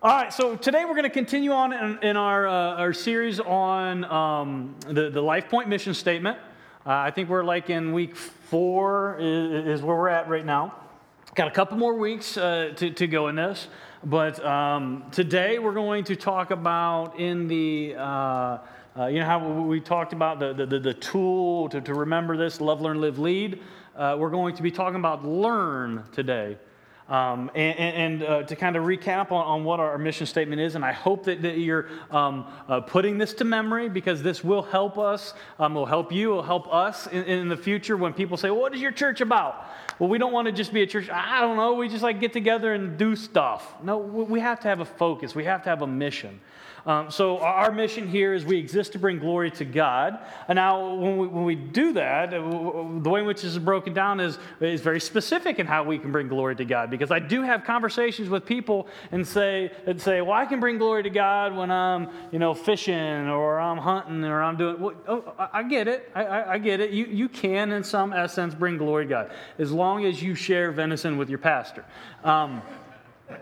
All right, so today we're going to continue on in, in our, uh, our series on um, the, the Life Point mission statement. Uh, I think we're like in week four, is, is, where we're at right now. Got a couple more weeks uh, to, to go in this, but um, today we're going to talk about in the uh, uh, you know how we talked about the, the, the tool to, to remember this love, learn, live, lead. Uh, we're going to be talking about learn today. Um, and, and uh, to kind of recap on, on, what our mission statement is, and I hope that, that you're um, uh, putting this to memory because this will help us, um, will help you, will help us in, in, the future when people say, What is your church about? Well, we don't want to just be a church, I don't know, we just like get together and do stuff. No, we have to have a focus, we have to have a mission. Um, so, our mission here is we exist to bring glory to God. And now, when we, when we do that, the way in which this is broken down is, is very specific in how we can bring glory to God. Because I do have conversations with people and say, and say well, I can bring glory to God when I'm, you know, fishing or I'm hunting or I'm doing. Well, oh, I get it. I, I, I get it. You, you can, in some essence, bring glory to God as long as you share venison with your pastor. Um,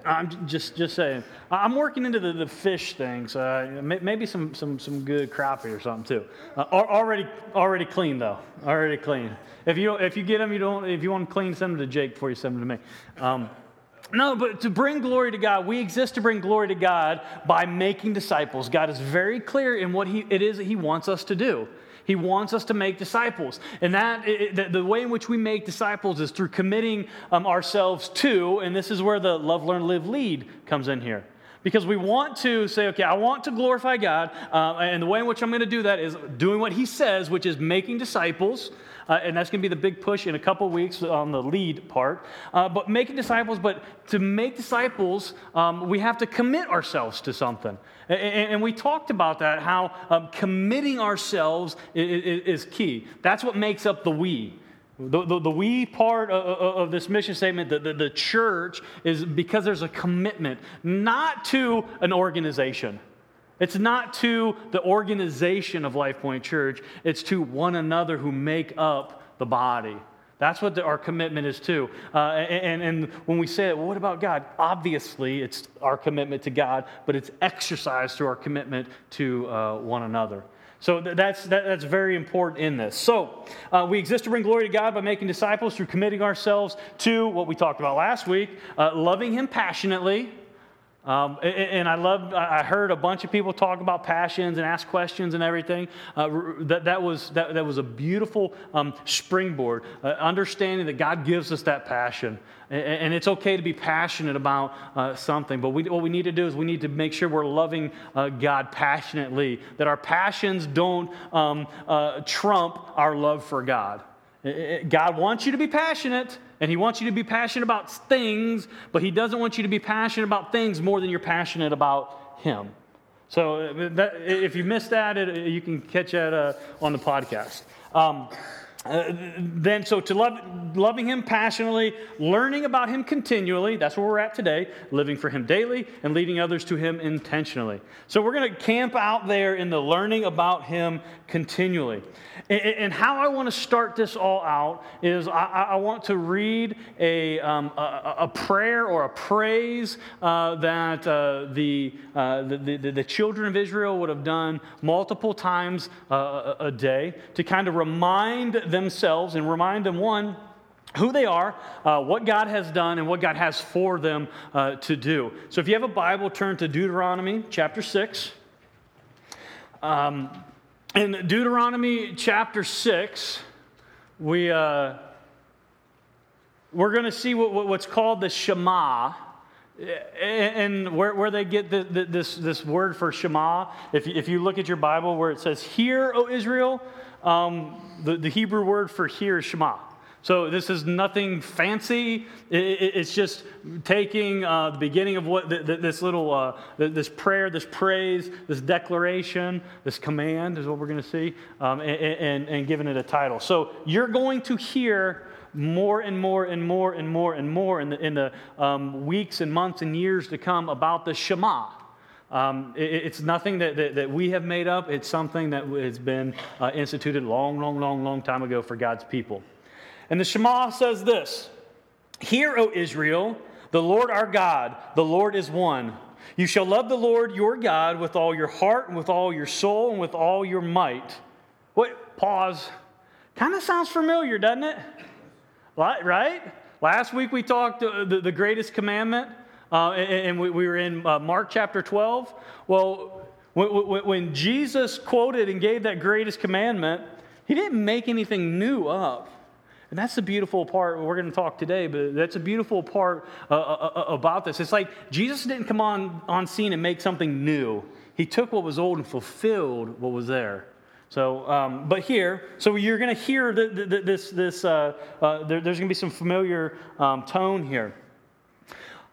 I'm just just saying. I'm working into the, the fish things. Uh, maybe some, some some good crappie or something too. Uh, already already clean though. Already clean. If you if you get them, you don't. If you want them clean, send them to Jake before you send them to me. Um, no, but to bring glory to God, we exist to bring glory to God by making disciples. God is very clear in what he, it is that He wants us to do. He wants us to make disciples. And that, it, the, way in which we make disciples is through committing um, ourselves to, and this is where the love, learn, live, lead comes in here. Because we want to say, okay, I want to glorify God, uh, and the way in which I'm going to do that is doing what He says, which is making disciples. Uh, and that's going to be the big push in a couple weeks on the lead part. Uh, but making disciples, but to make disciples, um, we have to commit ourselves to something. And, and we talked about that, how um, committing ourselves is, is, key. That's what makes up the we. The, the, the, we part of, of, this mission statement, the, the, the church, is because there's a commitment, not to an organization. It's not to the organization of Life Point Church, it's to one another who make up the body. That's what the, our commitment is to. Uh, and, and when we say well, what about God? Obviously, it's our commitment to God, but it's exercised through our commitment to uh, one another. So that's, that, that's very important in this. So uh, we exist to bring glory to God by making disciples through committing ourselves to what we talked about last week, uh, loving Him passionately um, and I loved, I heard a bunch of people talk about passions and ask questions and everything. Uh, that, that, was, that, that was a beautiful um, springboard, uh, understanding that God gives us that passion. And, and it's okay to be passionate about uh, something, but we, what we need to do is we need to make sure we're loving uh, God passionately, that our passions don't um, uh, trump our love for God. God wants you to be passionate, and He wants you to be passionate about things, but He doesn't want you to be passionate about things more than you're passionate about Him. So uh, that, if you missed that, it, you can catch that uh, on the podcast. Um, uh, then, so to love, loving Him passionately, learning about Him continually, that's where we're at today, living for Him daily, and leading others to Him intentionally. So, we're going to camp out there in the learning about Him continually. And, and how I want to start this all out is I, I want to read a, um, a, a, prayer or a praise uh, that uh, the, uh, the, the, the, children of Israel would have done multiple times uh, a day to kind of remind them themselves and remind them, one, who they are, uh, what God has done, and what God has for them uh, to do. So if you have a Bible, turn to Deuteronomy chapter 6. Um, in Deuteronomy chapter 6, we, uh, we're going to see what, what, what's called the Shema. And where, where they get the, the, this, this word for Shema, if if you look at your Bible where it says, Hear, O Israel, um, the, the Hebrew word for hear is Shema. So this is nothing fancy. it's just taking uh, the beginning of what this little, uh, this prayer, this praise, this declaration, this command is what we're going to see, um, and, and, and giving it a title. So you're going to hear more and more and more and more and more in the, in the um, weeks and months and years to come about the Shema. Um, it, it's nothing that, that, that, we have made up. It's something that has been uh, instituted long, long, long, long time ago for God's people. And the Shema says this Hear, O Israel, The Lord our God, the Lord is one. You shall love the Lord your God with all your heart and with all your soul and with all your might. What? Pause. Kind of sounds familiar, doesn't it? Right? Last week we talked uh, the, the greatest commandment, uh, and, we, we, were in uh, Mark chapter 12. Well, when, when Jesus quoted and gave that greatest commandment, he didn't make anything new up. And that's the beautiful part. We're going to talk today, but that's a beautiful part uh, uh, uh, about this. It's like Jesus didn't come on, on scene and make something new. He took what was old and fulfilled what was there. So, um, but here, so you're going to hear the, the, this, this uh, uh, there, there's going to be some familiar um, tone here.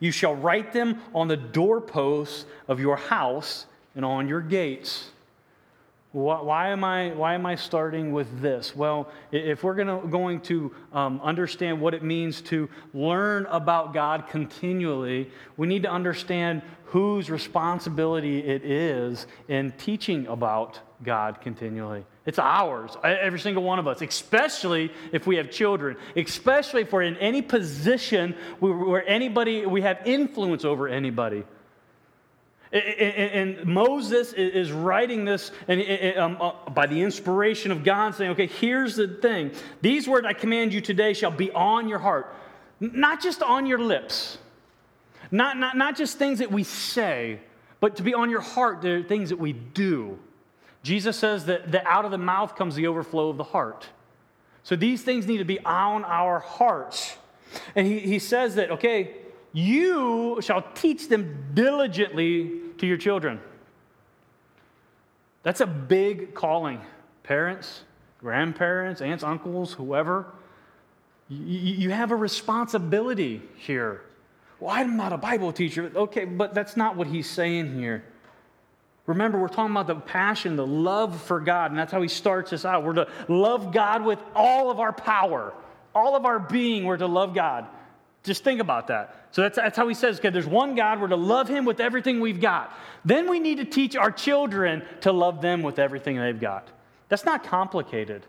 You shall write them on the doorposts of your house and on your gates. Why am I, why am I starting with this? Well, if we're gonna, going to um, understand what it means to learn about God continually, we need to understand whose responsibility it is in teaching about God continually. It's ours, every single one of us, especially if we have children, especially if we're in any position where anybody, we have influence over anybody. And Moses is writing this and, um, uh, by the inspiration of God, saying, okay, here's the thing. These words I command you today shall be on your heart, not just on your lips, not, not, not just things that we say, but to be on your heart, they're things that we do. Jesus says that, that out of the mouth comes the overflow of the heart. So these things need to be on our hearts. And he, he says that, okay, you shall teach them diligently to your children. That's a big calling. Parents, grandparents, aunts, uncles, whoever. You have a responsibility here. Well, I'm not a Bible teacher. Okay, but that's not what he's saying here. Remember, we're talking about the passion, the love for God, and that's how he starts us out. We're to love God with all of our power, all of our being, we're to love God. Just think about that. So that's, that's how he says, okay, there's one God, we're to love him with everything we've got. Then we need to teach our children to love them with everything they've got. That's not complicated.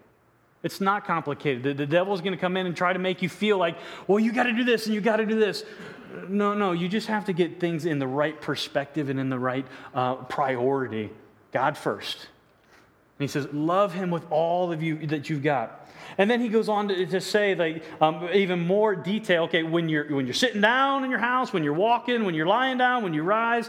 It's not complicated. The, the devil's going to come in and try to make you feel like, well, you got to do this and you got to do this. No, no, you just have to get things in the right perspective and in the right uh, priority. God first. And he says, love him with all of you that you've got. And then he goes on to, to say like, um, even more detail. Okay, when you're, when you're sitting down in your house, when you're walking, when you're lying down, when you rise,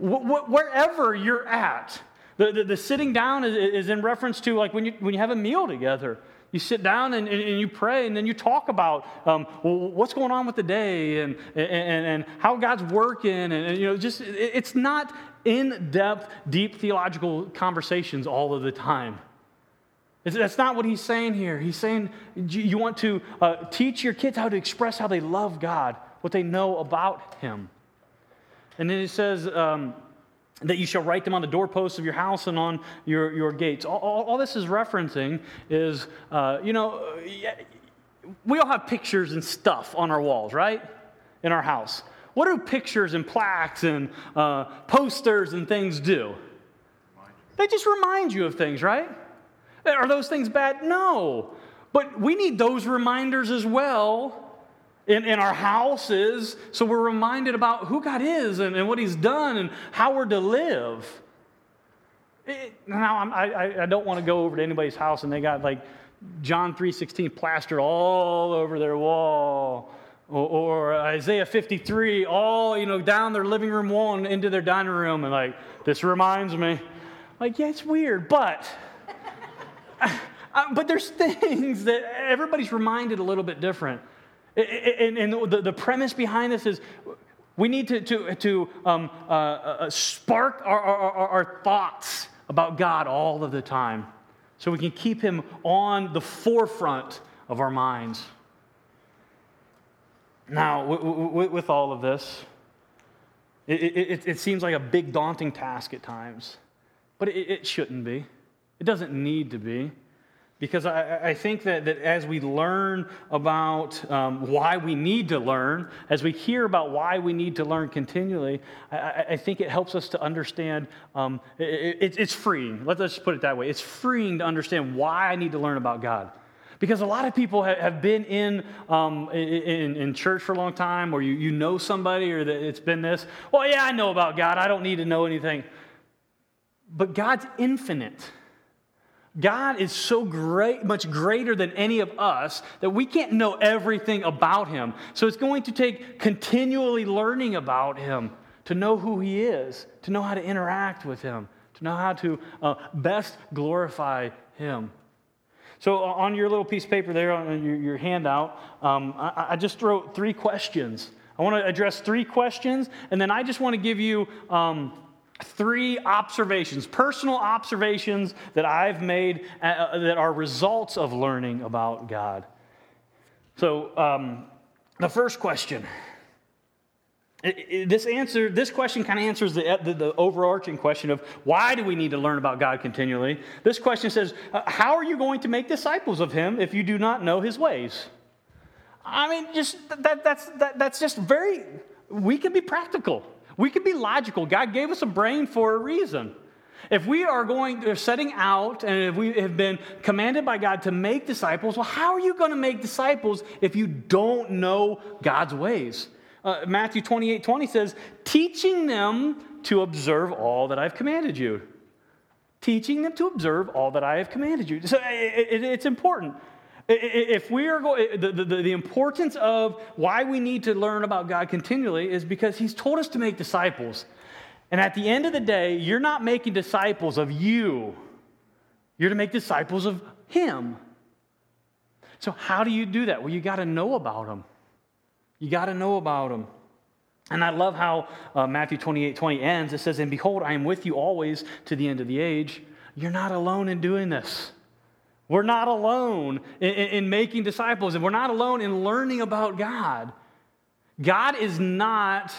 wh- wh- wherever you're at. The, the, the sitting down is, is, in reference to like when you, when you have a meal together. You sit down and, and, you pray, and then you talk about um, well, what's going on with the day and, and, and how God's working. And, and you know, just it, it's not in depth, deep theological conversations all of the time. That's not what he's saying here. He's saying you want to uh, teach your kids how to express how they love God, what they know about Him. And then he says um, that you shall write them on the doorposts of your house and on your, your gates. All, all, all this is referencing is, uh, you know, we all have pictures and stuff on our walls, right? In our house. What do pictures and plaques and uh, posters and things do? They just remind you of things, right? Are those things bad? No. But we need those reminders as well in, in our houses so we're reminded about who God is and, and what He's done and how we're to live. It, now, I, I don't want to go over to anybody's house and they got like John 3.16 plastered all over their wall. Or, or, Isaiah 53, all, you know, down their living room wall and into their dining room. And like, this reminds me. Like, yeah, it's weird, but Uh, but there's things that everybody's reminded a little bit different. And, and the, the, premise behind this is we need to, to, to um, uh, uh, spark our, our, our thoughts about God all of the time so we can keep Him on the forefront of our minds. Now, with, with all of this, It, it, it, seems like a big, daunting task at times, but it, it shouldn't be. It doesn't need to be. Because I, I, think that, that as we learn about um, why we need to learn, as we hear about why we need to learn continually, I, I think it helps us to understand. Um, it, it's freeing. Let's just put it that way. It's freeing to understand why I need to learn about God. Because a lot of people have been in, um, in, in, church for a long time, or you, you know somebody, or that it's been this. Well, yeah, I know about God. I don't need to know anything. But God's infinite. God is so great, much greater than any of us that we can't know everything about him. So it's going to take continually learning about him to know who he is, to know how to interact with him, to know how to uh, best glorify him. So uh, on your little piece of paper there, on your, your handout, um, I, I, just wrote three questions. I want to address three questions, and then I just want to give you. Um, three observations, personal observations that I've made uh, uh, that are results of learning about God. So, um, the first question. This answer, this question kind of answers the, the, the, overarching question of why do we need to learn about God continually? This question says, uh, how are you going to make disciples of Him if you do not know His ways? I mean, just that, that's, that, that's just very, we can be practical. We can be logical. God gave us a brain for a reason. If we are going, to setting out, and if we have been commanded by God to make disciples, well, how are you going to make disciples if you don't know God's ways? Uh, Matthew 28 20 says, teaching them to observe all that I've commanded you. Teaching them to observe all that I have commanded you. So it, it, it's important. If we are going, the, the, the, importance of why we need to learn about God continually is because He's told us to make disciples. And at the end of the day, you're not making disciples of you, you're to make disciples of Him. So, how do you do that? Well, you got to know about Him. You got to know about Him. And I love how uh, Matthew 28 20 ends. It says, And behold, I am with you always to the end of the age. You're not alone in doing this. We're not alone in, in, making disciples, and we're not alone in learning about God. God is not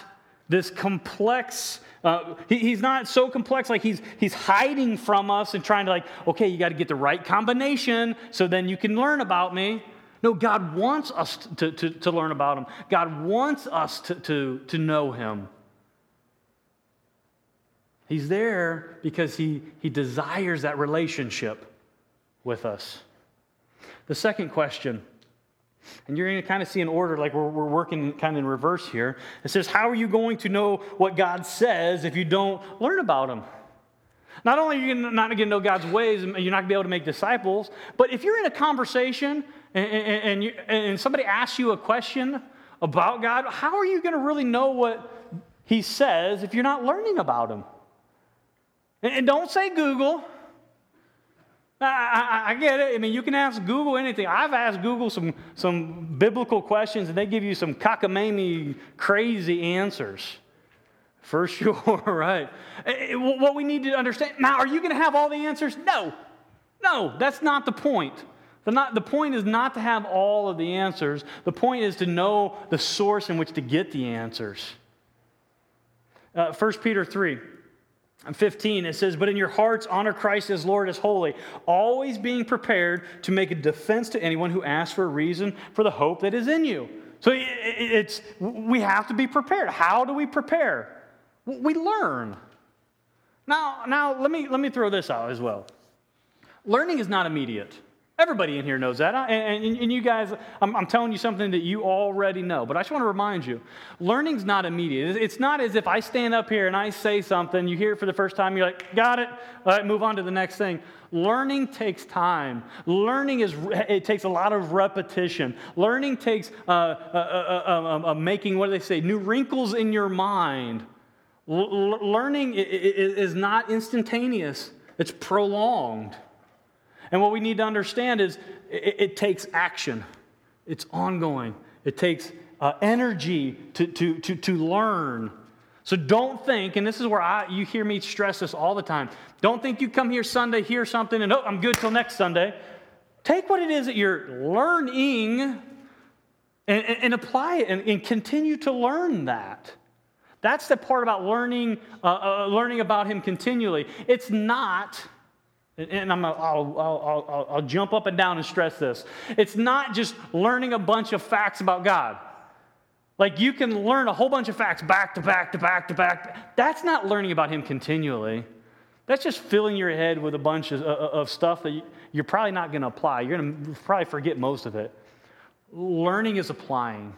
this complex. Uh, he, he's not so complex like he's, he's hiding from us and trying to like okay you got to get the right combination so then you can learn about me no god wants us to, to, to learn about him god wants us to, to, to know him he's there because he, he desires that relationship with us. The second question, and you're going to kind of see an order like we're, we're working kind of in reverse here. It says, How are you going to know what God says if you don't learn about Him? Not only are you not going to know God's ways, and you're not going to be able to make disciples, but if you're in a conversation and, and, you, and somebody asks you a question about God, how are you going to really know what He says if you're not learning about Him? And don't say Google. I, I, I, get it. I mean, you can ask Google anything. I've asked Google some, some biblical questions, and they give you some cockamamie, crazy answers. For sure, right. Eh, eh, what we need to understand now, are you going to have all the answers? No. No, that's not the point. The, not, the point is not to have all of the answers. The point is to know the source in which to get the answers. Uh, 1 Peter 3. 15, it says, But in your hearts, honor Christ as Lord as holy, always being prepared to make a defense to anyone who asks for a reason for the hope that is in you. So it's, we have to be prepared. How do we prepare? We learn. Now, now let, me, let me throw this out as well. Learning is not immediate. Everybody in here knows that. And, and, and you guys, I'm, I'm, telling you something that you already know, but I just want to remind you learning's not immediate. It's not as if I stand up here and I say something, you hear it for the first time, you're like, got it, all right, move on to the next thing. Learning takes time. Learning is, it takes a lot of repetition. Learning takes uh, uh, uh, uh making, what do they say, new wrinkles in your mind. L- learning is not instantaneous, it's prolonged. And what we need to understand is it, it takes action, it's ongoing, it takes uh, energy to, to, to, to learn. So don't think, and this is where I, you hear me stress this all the time. Don't think you come here Sunday, hear something, and oh, I'm good till next Sunday. Take what it is that you're learning and, and, and apply it and, and continue to learn that. That's the part about learning, uh, uh, learning about Him continually. It's not, and I'm, I'll, I'll, I'll, I'll jump up and down and stress this. It's not just learning a bunch of facts about God. Like you can learn a whole bunch of facts back to back to back to back. That's not learning about Him continually. That's just filling your head with a bunch of, uh, uh, of stuff that you're probably not going to apply. You're going to probably forget most of it. Learning is applying.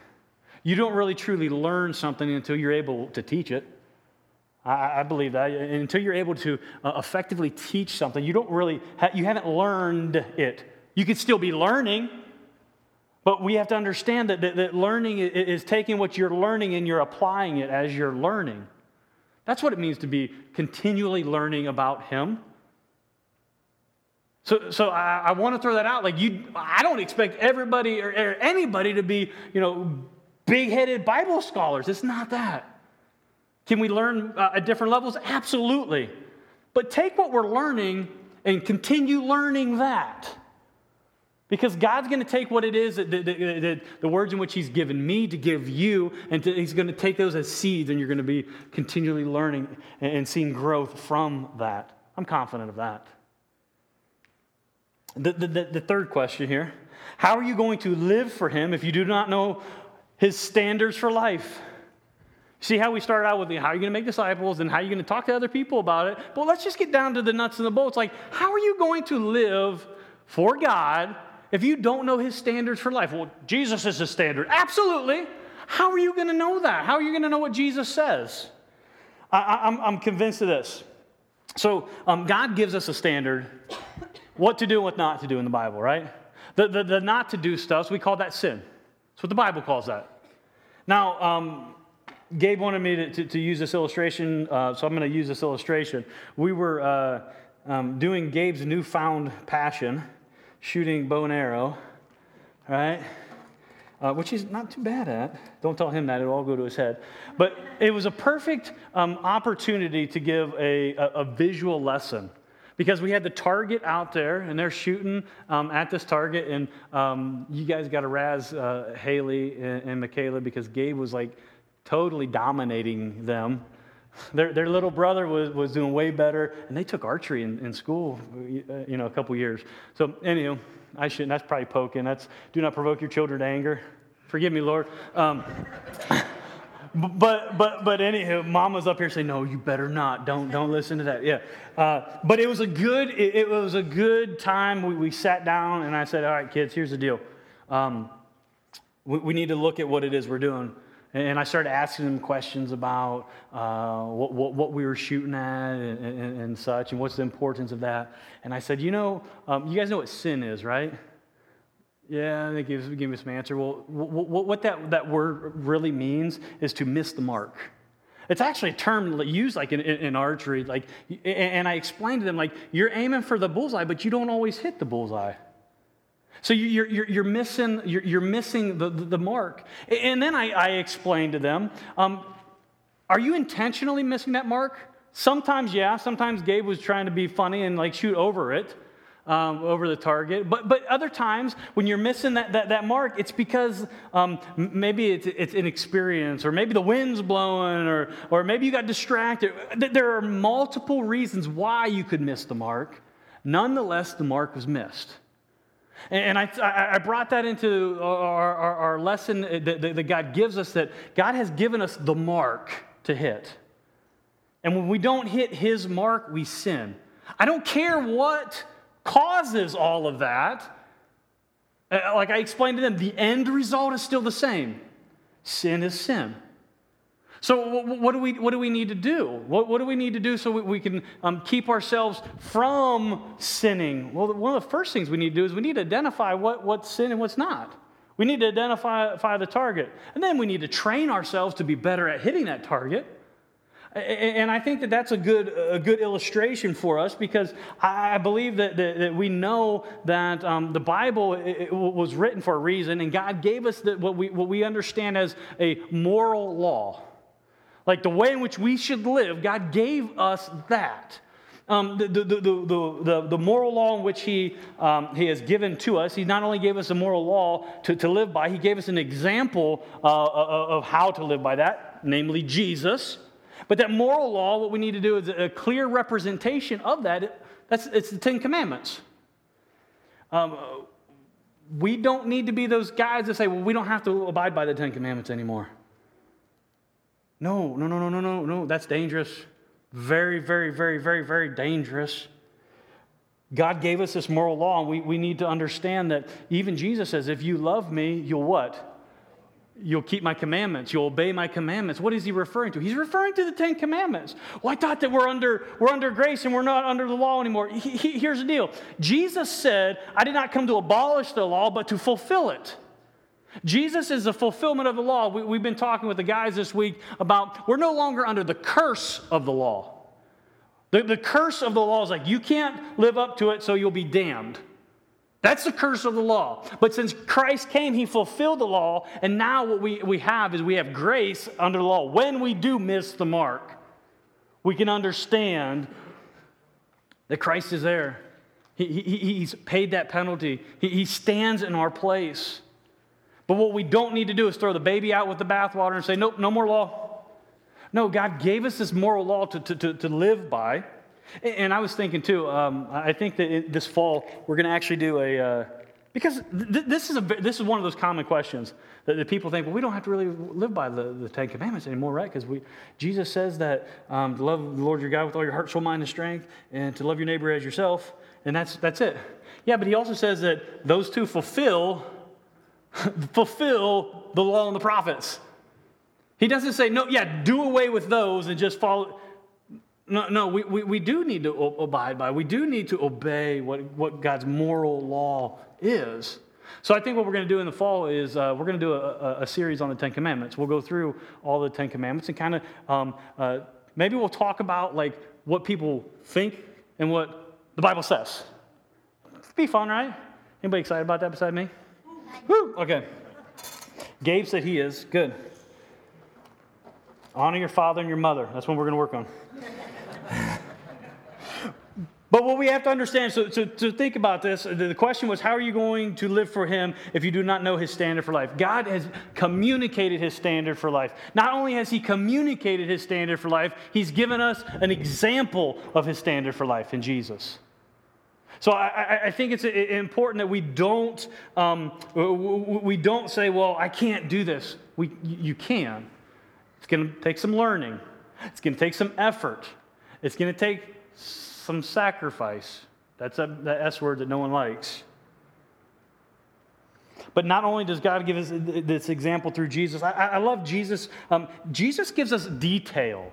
You don't really truly learn something until you're able to teach it. I, I believe that. Until you're able to uh, effectively teach something, you don't really, ha- you haven't learned it. You could still be learning, but we have to understand that, that, that learning is taking what you're learning and you're applying it as you're learning. That's what it means to be continually learning about Him. So, so I, I want to throw that out. Like you, I don't expect everybody or, or anybody to be, you know, big-headed Bible scholars. It's not that. Can we learn uh, at different levels? Absolutely. But take what we're learning and continue learning that. Because God's going to take what it is, the, the, the, the, words in which He's given me to give you, and to, He's going to take those as seeds, and you're going to be continually learning and seeing growth from that. I'm confident of that. The, the, the, third question here How are you going to live for Him if you do not know His standards for life? See how we started out with how are you going to make disciples and how are you going to talk to other people about it? But let's just get down to the nuts and the bolts. Like, how are you going to live for God if you don't know His standards for life? Well, Jesus is His standard. Absolutely. How are you going to know that? How are you going to know what Jesus says? I, am convinced of this. So, um, God gives us a standard what to do and what not to do in the Bible, right? The, the, the not to do stuff, we call that sin. That's what the Bible calls that. Now, um, Gabe wanted me to, to, to use this illustration, uh, so I'm going to use this illustration. We were uh, um, doing Gabe's newfound passion, shooting bow and arrow, right? Uh, which he's not too bad at. Don't tell him that, it'll all go to his head. But it was a perfect um, opportunity to give a, a, a visual lesson because we had the target out there and they're shooting um, at this target and um, you guys got to razz uh, haley and, and, michaela because gabe was like totally dominating them their, their little brother was, was doing way better and they took archery in, in school uh, you know a couple years so anyway i shouldn't that's probably poking that's do not provoke your children to anger forgive me lord um, but but but anywho, mom was up here saying, "No, you better not. Don't don't listen to that." Yeah, uh, but it was a good it, it was a good time. We, we sat down and I said, "All right, kids, here's the deal. Um, we, we, need to look at what it is we're doing." And I started asking them questions about uh, what, what, what, we were shooting at and, and, and, such, and what's the importance of that. And I said, you know, um, you guys know what sin is, right? Yeah, they gave, gave me some answer. Well, what that, that word really means is to miss the mark. It's actually a term used like in, in, archery. Like, and I explained to them, like, you're aiming for the bullseye, but you don't always hit the bullseye. So you're, you're, you're missing, you're, you're missing the, the, mark. And then I, I explained to them, um, are you intentionally missing that mark? Sometimes, yeah. Sometimes Gabe was trying to be funny and like shoot over it um, over the target. But, but other times, when you're missing that, that, that mark, it's because um, maybe it's, it's inexperience, or maybe the wind's blowing, or, or maybe you got distracted. There are multiple reasons why you could miss the mark. Nonetheless, the mark was missed. And I, I brought that into our, our, our lesson that, that God gives us that God has given us the mark to hit. And when we don't hit His mark, we sin. I don't care what causes all of that, uh, like I explained to them, the end result is still the same sin is sin. So, what do we, what do we need to do? What, what do we need to do so we, we can um, keep ourselves from sinning? Well, one of the first things we need to do is we need to identify what, what's sin and what's not. We need to identify the target. And then we need to train ourselves to be better at hitting that target. And I think that that's a good, a good illustration for us because I believe that, that, that we know that um, the Bible was written for a reason, and God gave us the, what, we, what we understand as a moral law. Like the way in which we should live, God gave us that. um, the, the, the, the, moral law in which he, um, he has given to us. He not only gave us a moral law to, to live by, he gave us an example uh, uh, of how to live by that, namely Jesus. But that moral law, what we need to do is a clear representation of that. That's, it's the Ten Commandments. Um, we don't need to be those guys that say, well, we don't have to abide by the Ten Commandments anymore. No, no, no, no, no, no, no. That's dangerous. Very, very, very, very, very dangerous. God gave us this moral law, and we, we need to understand that even Jesus says, if you love me, you'll what? You'll keep my commandments. You'll obey my commandments. What is he referring to? He's referring to the Ten Commandments. Well, I thought that we're under, we're under grace and we're not under the law anymore. He, he, here's the deal Jesus said, I did not come to abolish the law, but to fulfill it. Jesus is the fulfillment of the law. We, have been talking with the guys this week about we're no longer under the curse of the law. The, the curse of the law is like you can't live up to it, so you'll be damned. That's the curse of the law. But since Christ came, he fulfilled the law, and now what we, we have is we have grace under the law. When we do miss the mark, we can understand that Christ is there. He, he, he's paid that penalty, he, he stands in our place. But what we don't need to do is throw the baby out with the bathwater and say, nope, no more law. No, God gave us this moral law to, to, to, to live by. And I was thinking too, um, I think that this fall we're going to actually do a, uh, because th- this, is a, this is one of those common questions that, that, people think, well, we don't have to really live by the, the Ten Commandments anymore, right? Because Jesus says that um, to love the Lord your God with all your heart, soul, mind, and strength, and to love your neighbor as yourself, and that's, that's it. Yeah, but he also says that those two fulfill fulfill the law and the prophets. He doesn't say, no, yeah, do away with those and just follow. No, no we, we, we do need to abide by, we do need to obey what, what God's moral law is. So I think what we're going to do in the fall is uh, we're going to do a, a, series on the Ten Commandments. We'll go through all the Ten Commandments and kind of um, uh, maybe we'll talk about like what people think and what the Bible says. It'd be fun, right? Anybody excited about that beside me? Woo, okay. Gabe said he is. Good. Honor your father and your mother. That's what we're going to work on. but what we have to understand, so to, to think about this, the question was, how are you going to live for him if you do not know his standard for life? God has communicated his standard for life. Not only has he communicated his standard for life, he's given us an example of his standard for life in Jesus. So I, I think it's important that we don't, um, we don't say, well, I can't do this. We, you can. It's going to take some learning. It's going to take some effort. It's going to take some sacrifice. That's the S word that no one likes. But not only does God give us this example through Jesus, I, I love Jesus. Um, Jesus gives us detail.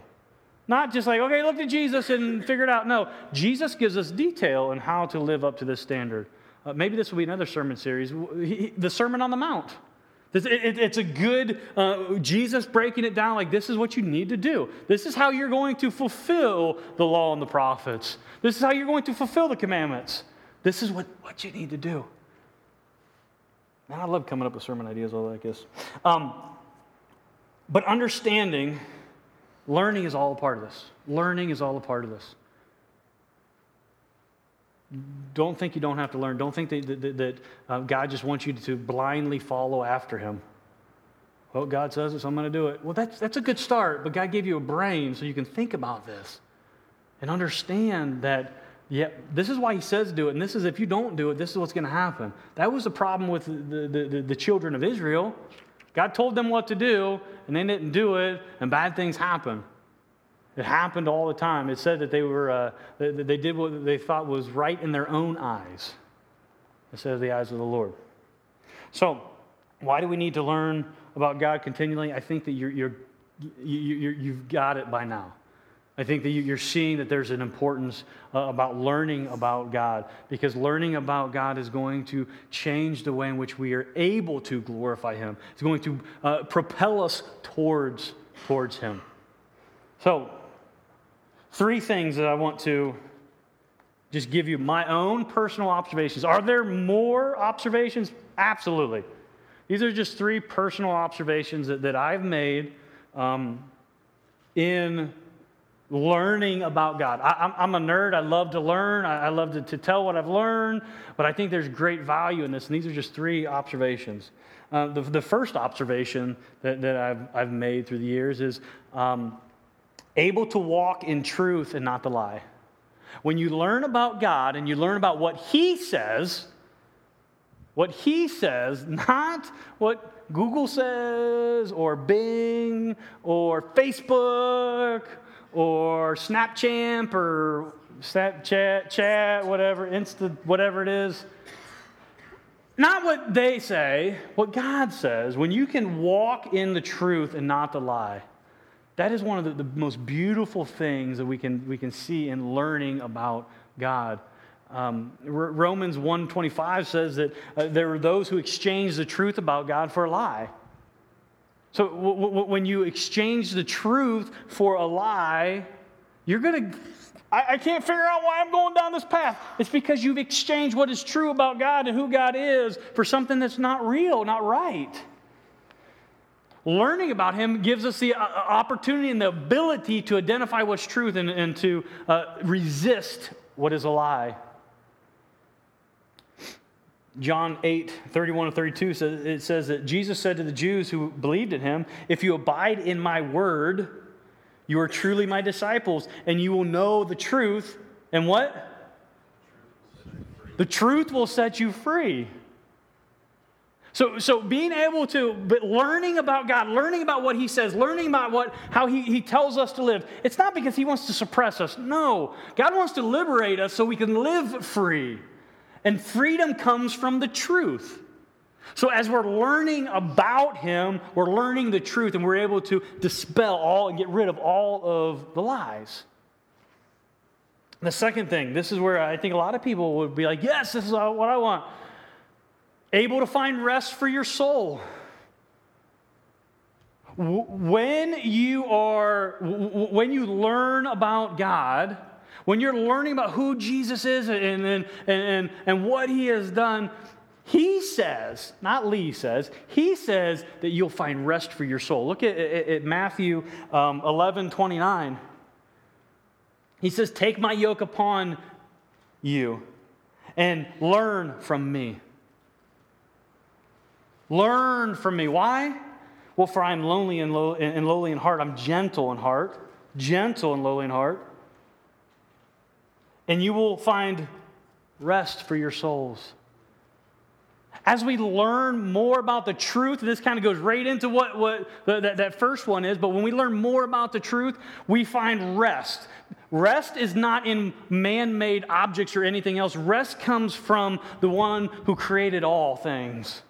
Not just like, okay, look to Jesus and figure it out. No, Jesus gives us detail on how to live up to this standard. Uh, maybe this will be another sermon series he, the Sermon on the Mount. It, it, it's a good uh, Jesus breaking it down like this is what you need to do. This is how you're going to fulfill the law and the prophets. This is how you're going to fulfill the commandments. This is what, what you need to do. Man, I love coming up with sermon ideas all like this. Um, but understanding Learning is all a part of this. Learning is all a part of this. Don't think you don't have to learn. Don't think that, that, that uh, God just wants you to blindly follow after Him. Well, God says it, so I'm going to do it. Well, that's, that's a good start, but God gave you a brain so you can think about this and understand that, yeah, this is why He says do it, and this is if you don't do it, this is what's going to happen. That was the problem with the, the, the, the children of Israel. God told them what to do, and they didn't do it, and bad things happen. It happened all the time. It said that they were uh, they, they did what they thought was right in their own eyes, instead of the eyes of the Lord. So, why do we need to learn about God continually? I think that you're, you're, you, you have got it by now. I think that you're seeing that there's an importance uh, about learning about God because learning about God is going to change the way in which we are able to glorify Him. It's going to uh, propel us towards, towards Him. So, three things that I want to just give you my own personal observations. Are there more observations? Absolutely. These are just three personal observations that, that I've made um, in learning about God. I, am a nerd. I love to learn. I, I love to, to, tell what I've learned, but I think there's great value in this. And these are just three observations. Uh, the, the first observation that, that I've, I've made through the years is um, able to walk in truth and not the lie. When you learn about God and you learn about what He says, what He says, not what Google says or Bing or Facebook or Snapchat or Snapchat, chat, whatever, Insta, whatever it is. Not what they say, what God says. When you can walk in the truth and not the lie, that is one of the, the most beautiful things that we can, we can see in learning about God. Um, Romans 1.25 says that uh, there are those who exchange the truth about God for a lie. So w- w- when you exchange the truth for a lie, you're going to. I can't figure out why I'm going down this path. It's because you've exchanged what is true about God and who God is for something that's not real, not right. Learning about Him gives us the uh, uh, opportunity and the ability to identify what's truth and, and to uh, resist what is a lie. John 8, 31 and 32 says, it says that Jesus said to the Jews who believed in him, If you abide in my word, you are truly my disciples, and you will know the truth. And what? The truth will set you free. So, so being able to, but learning about God, learning about what He says, learning about what, how he, he tells us to live, it's not because He wants to suppress us. No. God wants to liberate us so we can live free. And freedom comes from the truth. So, as we're learning about Him, we're learning the truth and we're able to dispel all and get rid of all of the lies. The second thing, this is where I think a lot of people would be like, yes, this is what I want. Able to find rest for your soul. When you are, when you learn about God, when you're learning about who Jesus is and, and, and, and what he has done, he says, not Lee says, he says that you'll find rest for your soul. Look at, at, at Matthew um, 11 29. He says, Take my yoke upon you and learn from me. Learn from me. Why? Well, for I'm lonely and, low, and lowly in heart. I'm gentle in heart, gentle and lowly in heart and you will find rest for your souls. As we learn more about the truth, this kind of goes right into what, what that, that first one is, but when we learn more about the truth, we find rest. Rest is not in man made objects or anything else. Rest comes from the one who created all things.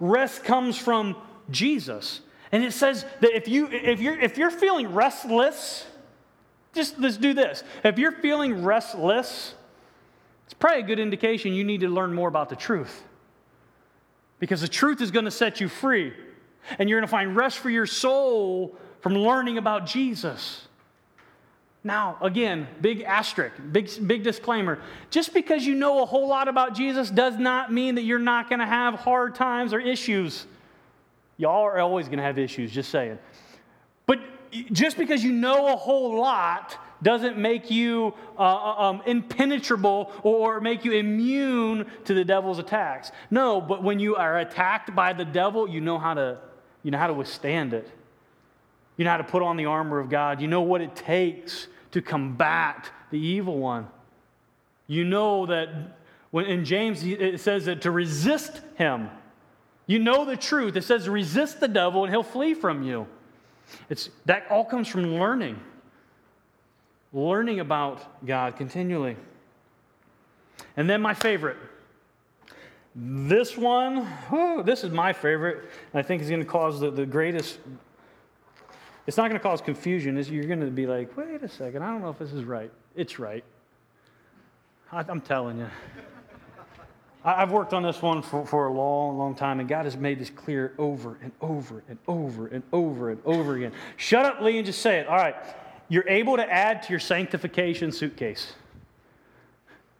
Rest comes from Jesus. And it says that if, you, if, you're, if you're feeling restless, just let's do this. If you're feeling restless, it's probably a good indication you need to learn more about the truth. Because the truth is going to set you free. And you're going to find rest for your soul from learning about Jesus. Now, again, big asterisk, big, big disclaimer. Just because you know a whole lot about Jesus does not mean that you're not going to have hard times or issues. Y'all are always going to have issues, just saying. But just because you know a whole lot doesn't make you uh, uh, um, impenetrable or make you immune to the devil's attacks. No, but when you are attacked by the devil, you know how to, you know how to withstand it. You know how to put on the armor of God. You know what it takes to combat the evil one. You know that when in James it says that to resist him. You know the truth. It says resist the devil and he'll flee from you. It's, that all comes from learning, learning about God continually. And then my favorite. This one, oh, this is my favorite. I think is going to cause the, the greatest. It's not going to cause confusion. You're going to be like, wait a second, I don't know if this is right. It's right. I'm telling you. I've worked on this one for, for a long, long time, and God has made this clear over and over and over and over and over again. Shut up, Lee, and just say it. All right. You're able to add to your sanctification suitcase.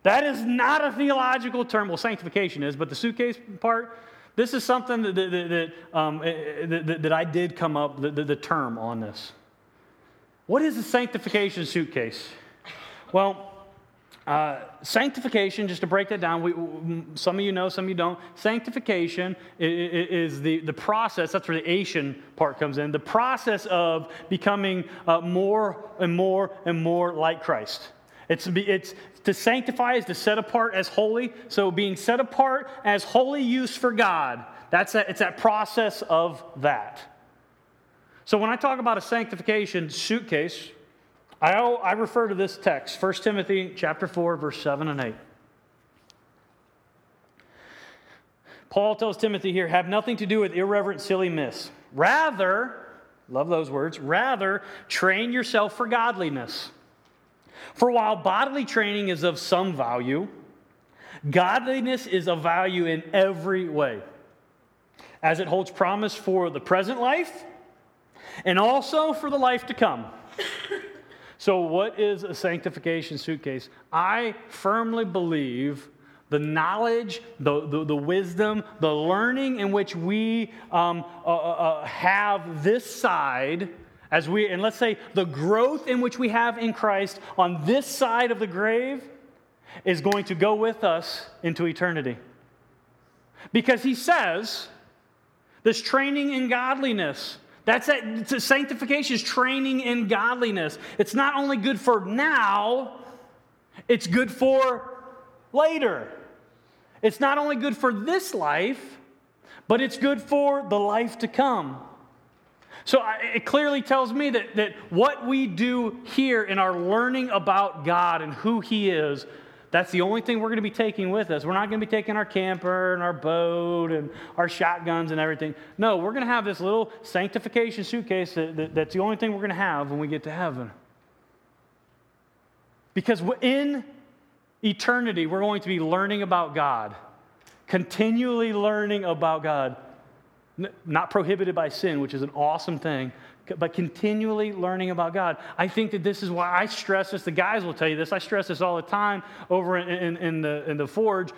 That is not a theological term. Well, sanctification is, but the suitcase part, this is something that, that, that, um, eh, eh, that, that I did come up, the, the, the term on this. What is a sanctification suitcase? Well, uh, sanctification, just to break that down, we, some of you know, some of you don't. Sanctification is, the, the process, that's where the Asian part comes in, the process of becoming uh, more and more and more like Christ. It's, it's to sanctify is to set apart as holy. So being set apart as holy use for God, that's a, it's that process of that. So when I talk about a sanctification suitcase, I, I refer to this text, 1 Timothy chapter 4, verse 7 and 8. Paul tells Timothy here, have nothing to do with irreverent, silly myths. Rather, love those words, rather, train yourself for godliness. For while bodily training is of some value, godliness is of value in every way, as it holds promise for the present life and also for the life to come. So, what is a sanctification suitcase? I firmly believe the knowledge, the, the, the, wisdom, the learning in which we um, uh, uh, uh, have this side, as we, and let's say the growth in which we have in Christ on this side of the grave is going to go with us into eternity. Because he says, this training in godliness, that's that sanctification is training in godliness. It's not only good for now, it's good for later. It's not only good for this life, but it's good for the life to come. So it clearly tells me that, that what we do here in our learning about God and who He is that's the only thing we're going to be taking with us. We're not going to be taking our camper and our boat and our shotguns and everything. No, we're going to have this little sanctification suitcase that, that, that's the only thing we're going to have when we get to heaven. Because in eternity, we're going to be learning about God, continually learning about God. Not prohibited by sin, which is an awesome thing, but continually learning about God. I think that this is why I stress this. The guys will tell you this. I stress this all the time over in, in, in the, in the forge.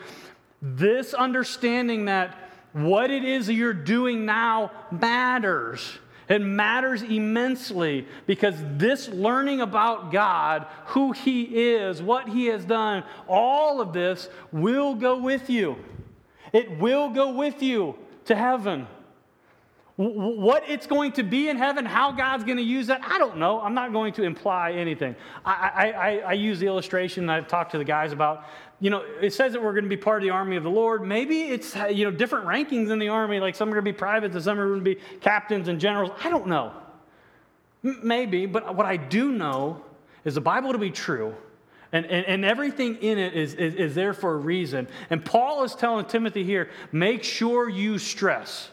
This understanding that what it is that you're doing now matters. It matters immensely because this learning about God, who He is, what He has done, all of this will go with you. It will go with you to heaven. What it's going to be in heaven, how God's going to use that, I don't know. I'm not going to imply anything. I, I, I, use the illustration I've talked to the guys about. You know, it says that we're going to be part of the army of the Lord. Maybe it's, uh, you know, different rankings in the army. Like some are going to be privates and some are going to be captains and generals. I don't know. Maybe, but what I do know is the Bible to be true. And, and, and, everything in it is, is, is there for a reason. And Paul is telling Timothy here make sure you stress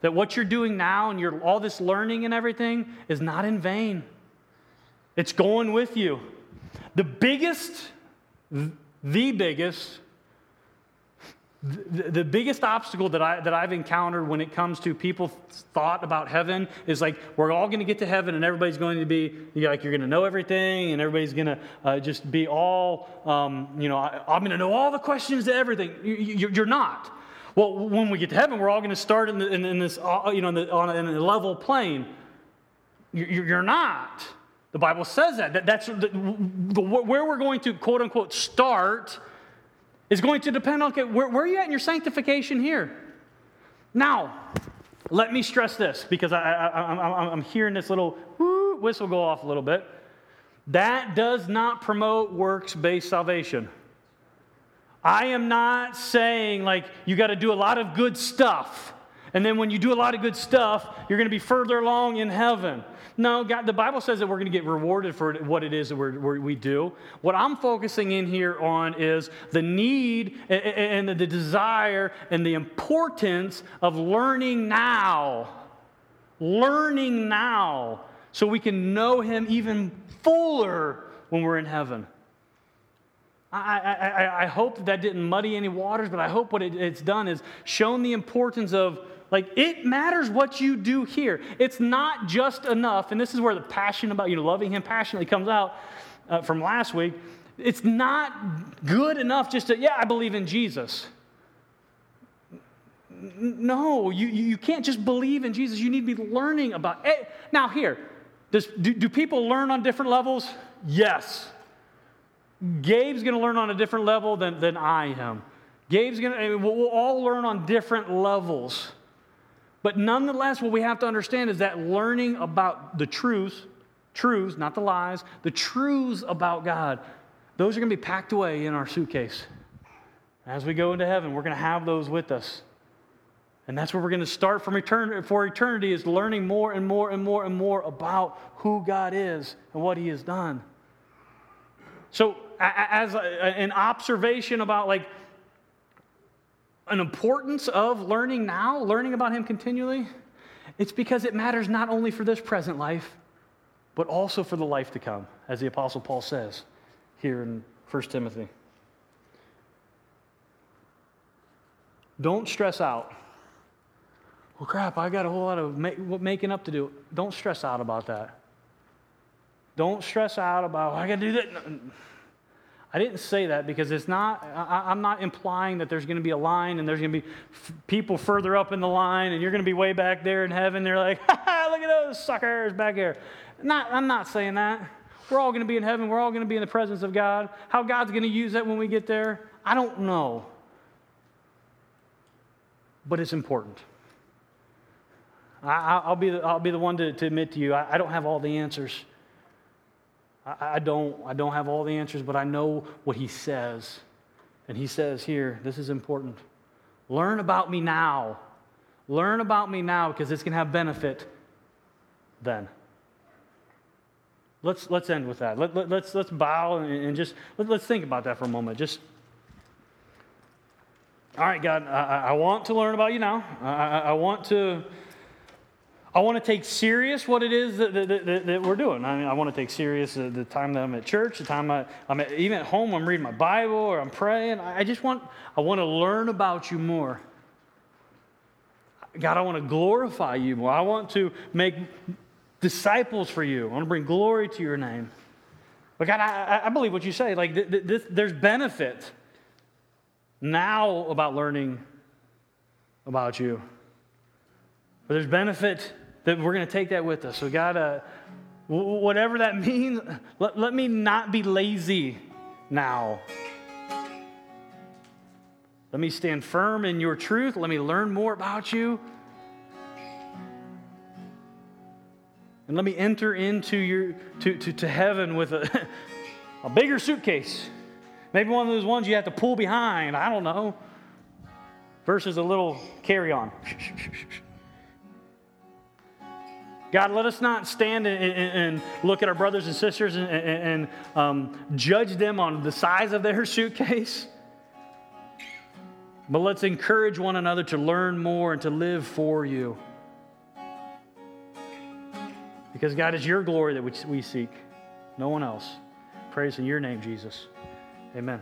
that what you're doing now and your, all this learning and everything is not in vain. It's going with you. The biggest, the biggest, the, biggest obstacle that, I, that I've encountered when it comes to people's thought about heaven is like, we're all going to get to heaven and everybody's going to be, you know, like, you're going to know everything and everybody's going to uh, just be all, um, you know, I, am going to know all the questions to everything. You, you, you're not. Well, when we get to heaven, we're all going to start in, the, in, in this, uh, you know, the, on a, in a level plane. You're, you're not. The Bible says that. that that's the, the, where we're going to quote unquote start is going to depend on okay, where, where are you at in your sanctification here? Now, let me stress this because I, am hearing this little whistle go off a little bit. That does not promote works based salvation. I am not saying like you got to do a lot of good stuff. And then when you do a lot of good stuff, you're going to be further along in heaven. No, God, the Bible says that we're going to get rewarded for what it is that we do. What I'm focusing in here on is the need and the desire and the importance of learning now. Learning now so we can know Him even fuller when we're in heaven. I, I, I, hope that, that didn't muddy any waters, but I hope what it, it's done is shown the importance of, like, it matters what you do here. It's not just enough, and this is where the passion about, you know, loving Him passionately comes out uh, from last week. It's not good enough just to, yeah, I believe in Jesus. No, you, you can't just believe in Jesus. You need to be learning about it. Now, here, Does, do, do people learn on different levels? Yes. Gabe's going to learn on a different level than, than I am. Gabe's going to, we'll, we'll all learn on different levels. But nonetheless, what we have to understand is that learning about the truth, truths, not the lies, the truths about God, those are going to be packed away in our suitcase. As we go into heaven, we're going to have those with us. And that's where we're going to start from eternity, for eternity is learning more and more and more and more about who God is and what he has done. So as an observation about like an importance of learning now, learning about him continually, it's because it matters not only for this present life, but also for the life to come, as the Apostle Paul says here in 1 Timothy. Don't stress out. Well, crap, I got a whole lot of making up to do. Don't stress out about that. Don't stress out about, I got to do that. I didn't say that because it's not, I, am not implying that there's going to be a line and there's going to be f- people further up in the line and you're going to be way back there in heaven. They're like, look at those suckers back here. Not, I'm not saying that. We're all going to be in heaven. We're all going to be in the presence of God. How God's going to use that when we get there, I don't know. But it's important. I, will be the, I'll be the one to, to admit to you, I, I don't have all the answers. I, I, don't, I don't have all the answers, but I know what he says. And he says here, this is important. Learn about me now. Learn about me now because it's going to have benefit then. Let's, let's end with that. Let, let, let's, let's bow and, and just let, us think about that for a moment. Just, all right, God, I, I want to learn about you now. I, I want to I want to take serious what it is that, that, that, that we're doing. I, mean, I want to take serious the, the, time that I'm at church, the time I, am at, even at home, I'm reading my Bible or I'm praying. I just want, I want to learn about you more. God, I want to glorify you more. I want to make disciples for you. I want to bring glory to your name. But God, I, I believe what you say. Like, th- th- there's benefit now about learning about you. But there's benefit that we're going to take that with us. So, God, uh, whatever that means, let, let me not be lazy now. Let me stand firm in your truth. Let me learn more about you. And let me enter into your to, to, to heaven with a, a bigger suitcase. Maybe one of those ones you have to pull behind. I don't know. Versus a little carry on. God, let us not stand and, and, and look at our brothers and sisters and, and um, judge them on the size of their suitcase. But let's encourage one another to learn more and to live for you. Because, God, it's your glory that we seek, no one else. Praise in your name, Jesus. Amen.